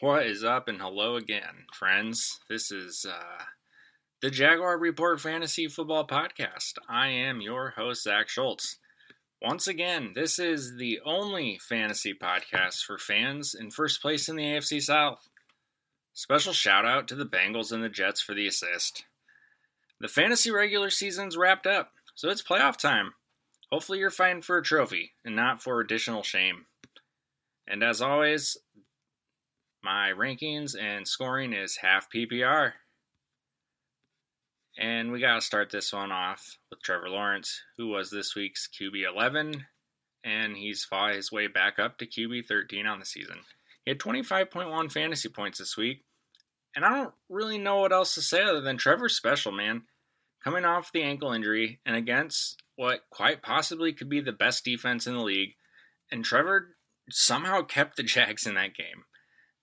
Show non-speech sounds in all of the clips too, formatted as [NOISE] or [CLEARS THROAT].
What is up, and hello again, friends. This is uh, the Jaguar Report Fantasy Football Podcast. I am your host, Zach Schultz. Once again, this is the only fantasy podcast for fans in first place in the AFC South. Special shout out to the Bengals and the Jets for the assist. The fantasy regular season's wrapped up, so it's playoff time. Hopefully, you're fighting for a trophy and not for additional shame. And as always, my rankings and scoring is half PPR. And we got to start this one off with Trevor Lawrence, who was this week's QB 11, and he's fought his way back up to QB 13 on the season. He had 25.1 fantasy points this week, and I don't really know what else to say other than Trevor's special, man. Coming off the ankle injury and against what quite possibly could be the best defense in the league, and Trevor somehow kept the Jags in that game.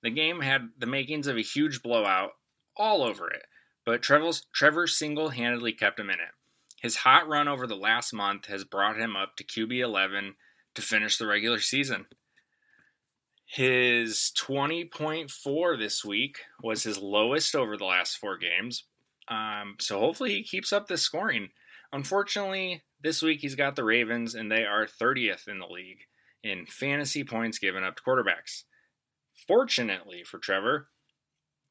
The game had the makings of a huge blowout all over it, but Trevor single handedly kept him in it. His hot run over the last month has brought him up to QB 11 to finish the regular season. His 20.4 this week was his lowest over the last four games. Um, so hopefully he keeps up this scoring. Unfortunately, this week he's got the Ravens, and they are 30th in the league in fantasy points given up to quarterbacks. Fortunately for Trevor,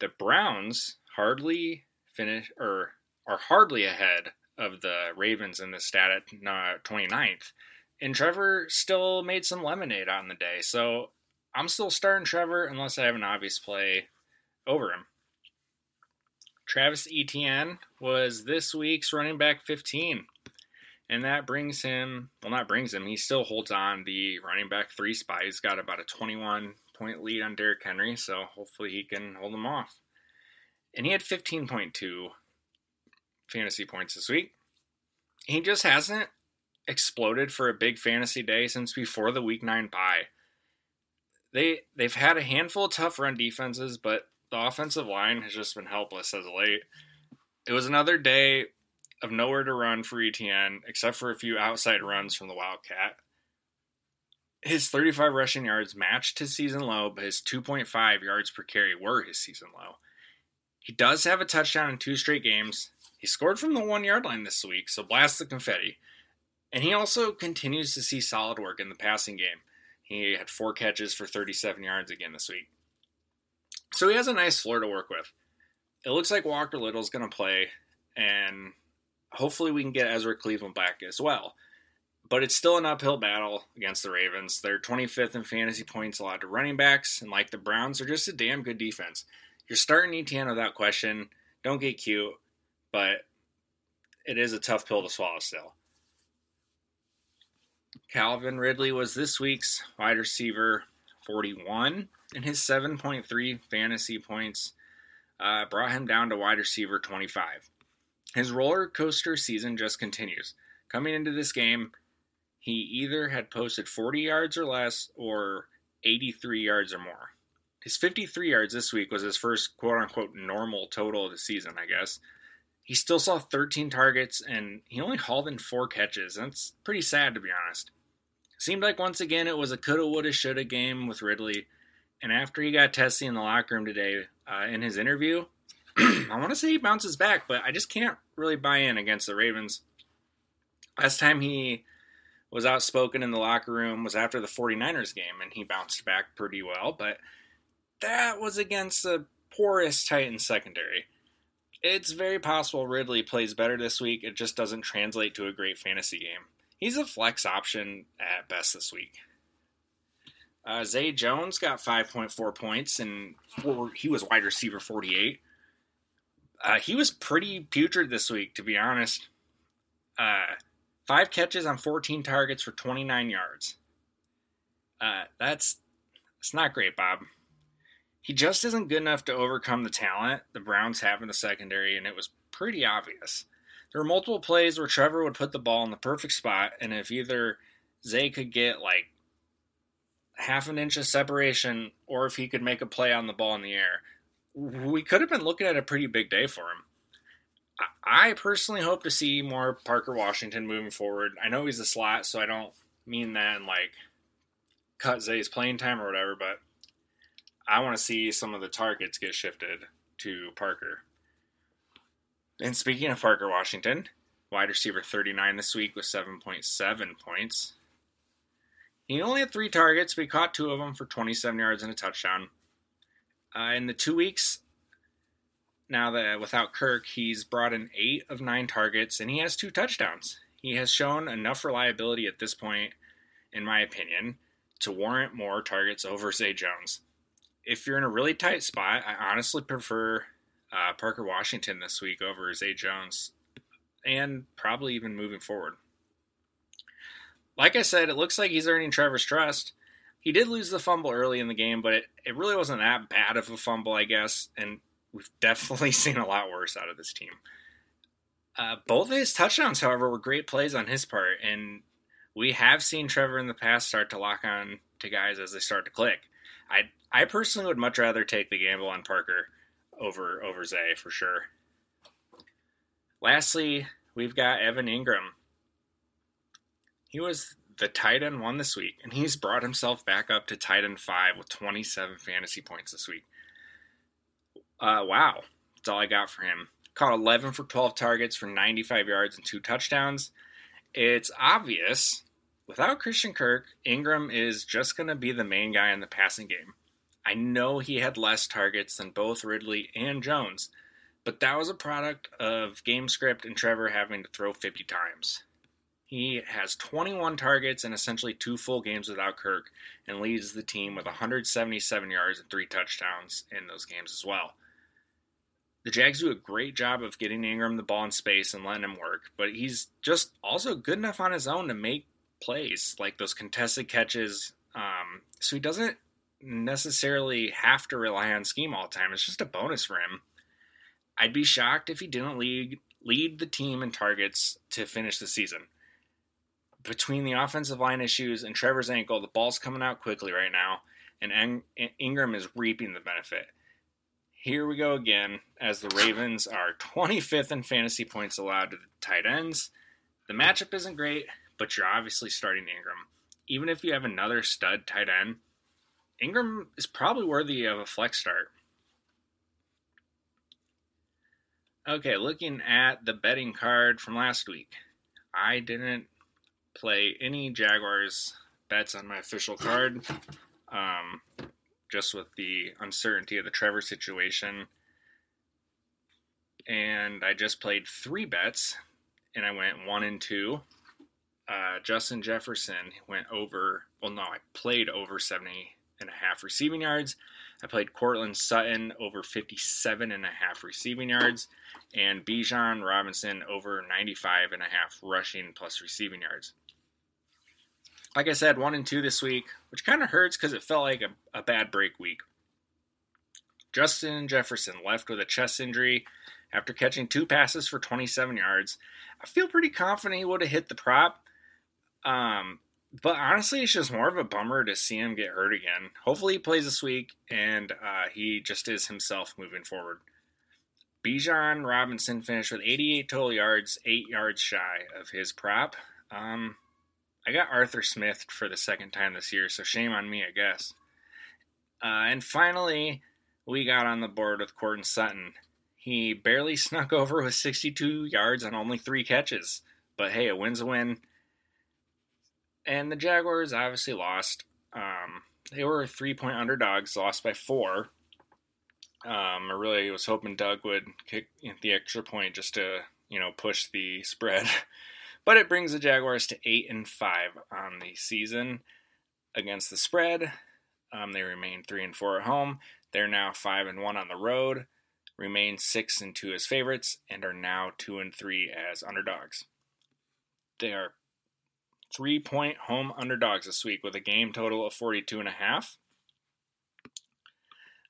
the Browns hardly finish or are hardly ahead of the Ravens in the stat at uh, 29th. And Trevor still made some lemonade on the day. So I'm still starting Trevor unless I have an obvious play over him. Travis Etienne was this week's running back 15. And that brings him, well, not brings him, he still holds on the running back three spot. He's got about a 21 point lead on Derrick Henry, so hopefully he can hold him off. And he had 15.2 fantasy points this week. He just hasn't exploded for a big fantasy day since before the week 9 bye. They they've had a handful of tough run defenses, but the offensive line has just been helpless as of late. It was another day of nowhere to run for Etienne except for a few outside runs from the Wildcat his 35 rushing yards matched his season low, but his 2.5 yards per carry were his season low. He does have a touchdown in two straight games. He scored from the one yard line this week, so blast the confetti. And he also continues to see solid work in the passing game. He had four catches for 37 yards again this week. So he has a nice floor to work with. It looks like Walker Little's going to play, and hopefully we can get Ezra Cleveland back as well but it's still an uphill battle against the Ravens. They're 25th in fantasy points allowed to running backs, and like the Browns, they're just a damn good defense. You're starting Etienne without question. Don't get cute, but it is a tough pill to swallow still. Calvin Ridley was this week's wide receiver 41, and his 7.3 fantasy points uh, brought him down to wide receiver 25. His roller coaster season just continues. Coming into this game, he either had posted 40 yards or less or 83 yards or more. his 53 yards this week was his first quote unquote normal total of the season, I guess. He still saw 13 targets and he only hauled in four catches. That's pretty sad to be honest. Seemed like once again it was a coulda, woulda, shoulda game with Ridley. And after he got testy in the locker room today uh, in his interview, [CLEARS THROAT] I want to say he bounces back, but I just can't really buy in against the Ravens. Last time he was outspoken in the locker room was after the 49ers game, and he bounced back pretty well, but that was against the poorest Titans secondary. It's very possible Ridley plays better this week. It just doesn't translate to a great fantasy game. He's a flex option at best this week. Uh, Zay Jones got 5.4 points, and four, he was wide receiver 48. Uh, he was pretty putrid this week, to be honest. Uh, five catches on 14 targets for 29 yards. Uh, that's that's not great, Bob. He just isn't good enough to overcome the talent the Browns have in the secondary, and it was pretty obvious. There were multiple plays where Trevor would put the ball in the perfect spot, and if either Zay could get like half an inch of separation, or if he could make a play on the ball in the air, we could have been looking at a pretty big day for him. I personally hope to see more Parker Washington moving forward. I know he's a slot, so I don't mean that like cut Zay's playing time or whatever, but I want to see some of the targets get shifted to Parker. And speaking of Parker Washington, wide receiver 39 this week with 7.7 points. He only had three targets, but he caught two of them for 27 yards and a touchdown. Uh, in the two weeks now that without Kirk, he's brought in eight of nine targets and he has two touchdowns. He has shown enough reliability at this point, in my opinion, to warrant more targets over Zay Jones. If you're in a really tight spot, I honestly prefer uh, Parker Washington this week over Zay Jones, and probably even moving forward. Like I said, it looks like he's earning Trevor's trust. He did lose the fumble early in the game, but it, it really wasn't that bad of a fumble, I guess. And we've definitely [LAUGHS] seen a lot worse out of this team. Uh, both of his touchdowns, however, were great plays on his part, and we have seen Trevor in the past start to lock on to guys as they start to click. I I personally would much rather take the gamble on Parker over over Zay for sure. Lastly, we've got Evan Engram. He was the tight end one this week, and he's brought himself back up to tight end five with 27 fantasy points this week. Uh, wow, that's all I got for him. Caught 11 for 12 targets for 95 yards and two touchdowns. It's obvious without Christian Kirk, Engram is just going to be the main guy in the passing game. I know he had less targets than both Ridley and Jones, but that was a product of game script and Trevor having to throw 50 times. He has 21 targets and essentially two full games without Kirk and leads the team with 177 yards and three touchdowns in those games as well. The Jags do a great job of getting Engram the ball in space and letting him work, but he's just also good enough on his own to make plays like those contested catches. Um, so he doesn't necessarily have to rely on scheme all the time. It's just a bonus for him. I'd be shocked if he didn't lead lead the team in targets to finish the season. Between the offensive line issues and Trevor's ankle, the ball's coming out quickly right now, and Engram is reaping the benefit here we go again as the Ravens are 25th in fantasy points allowed to the tight ends. The matchup isn't great, but you're obviously starting Engram. Even if you have another stud tight end, Engram is probably worthy of a flex start. Okay, looking at the betting card from last week, I didn't play any Jaguars bets on my official card. Um, just with the uncertainty of the Trevor situation. And I just played three bets, and I went one and two. Uh, Justin Jefferson went over, well, no, I played over 70 and a half receiving yards. I played Courtland Sutton over 57 and a half receiving yards, and Bijan Robinson over 95 and a half rushing plus receiving yards like I said, one and two this week, which kind of hurts because it felt like a, a bad break week. Justin Jefferson left with a chest injury after catching two passes for 27 yards. I feel pretty confident he would have hit the prop. Um, but honestly, it's just more of a bummer to see him get hurt again. Hopefully, he plays this week and uh, he just is himself moving forward. Bijan Robinson finished with 88 total yards, eight yards shy of his prop. Um, I got Arthur Smith for the second time this year, so shame on me, I guess. Uh, and finally, we got on the board with Courtland Sutton. He barely [LAUGHS] snuck over with 62 yards on only three catches. But hey, a win's a win. And the Jaguars obviously lost. Um, they were three point underdogs, lost by four. Um, I really was hoping Doug would kick the extra point just to, you know, push the [LAUGHS] spread. But it brings the Jaguars to eight and five on the season against the spread. Um, they remain three and four at home. They're now five and one on the road. Remain six and two as favorites and are now two and three as underdogs. They are three point home underdogs this week with a game total of 42 and a half.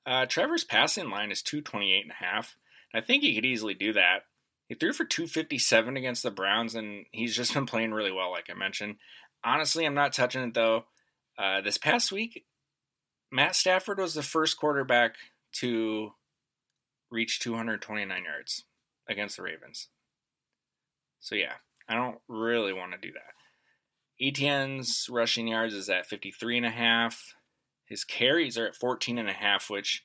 Uh, Trevor's passing line is 228 and a half. I think he could easily do that. He threw for 257 against the Browns, and he's just been playing really well, like I mentioned. Honestly, I'm not touching it though. Uh, this past week, Matt Stafford was the first quarterback to reach 229 yards against the Ravens. So yeah, I don't really want to do that. Etienne's rushing yards is at 53 and a half. His carries are at 14 and a half, which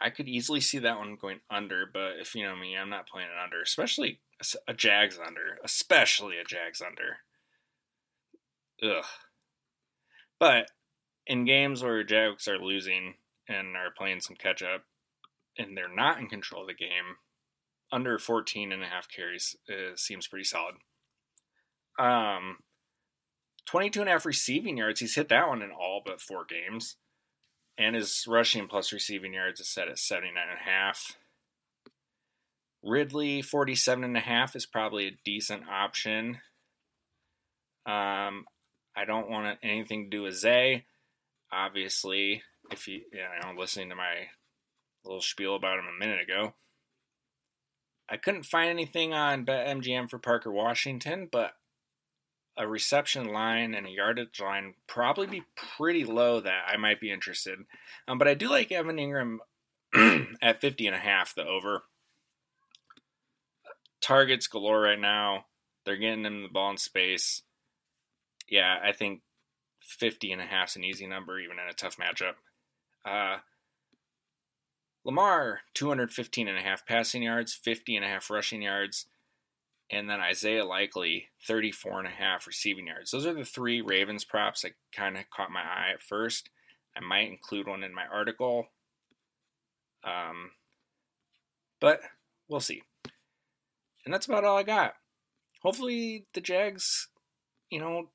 I could easily see that one going under, but if you know me, I'm not playing it under, especially a Jags under, especially a Jags under. Ugh. But in games where Jags are losing and are playing some catch up and they're not in control of the game, under 14 and a half carries uh, seems pretty solid. Um, 22 and a half receiving yards. He's hit that one in all but four games and his rushing plus receiving yards is set at 79 and a half. Ridley 47 and a half is probably a decent option. Um, I don't want anything to do with Zay. Obviously, if you, you know, listening to my little spiel about him a minute ago, I couldn't find anything on BetMGM for Parker Washington, but a reception line and a yardage line probably be pretty low that I might be interested. Um, but I do like Evan Engram [CLEARS THROAT] at 50 and a half, the over. Targets galore right now. They're getting him the ball in space. Yeah, I think 50 and a half is an easy number, even in a tough matchup. Uh, Lamar, 215 and a half passing yards, 50 and a half rushing yards and then Isaiah Likely, 34 and a half receiving yards. Those are the three Ravens props that kind of caught my eye at first. I might include one in my article. Um, but we'll see. And that's about all I got. Hopefully the Jags, you know,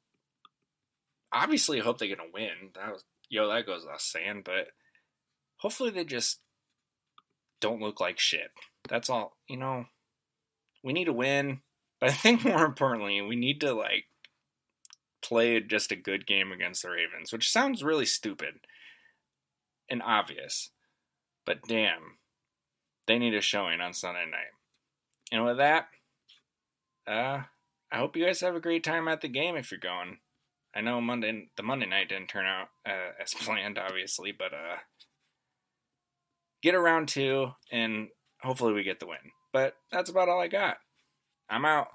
obviously I hope they're going to win. That was yo, that goes without saying, but hopefully they just don't look like shit. That's all, you know, we need to win, but I think more importantly, we need to like play just a good game against the Ravens, which sounds really stupid and obvious, but damn, they need a showing on Sunday night. And with that, uh, I hope you guys have a great time at the game if you're going. I know Monday the Monday night didn't turn out uh, as [LAUGHS] planned, obviously, but uh, get around to and hopefully we get the win. But that's about all I got. I'm out.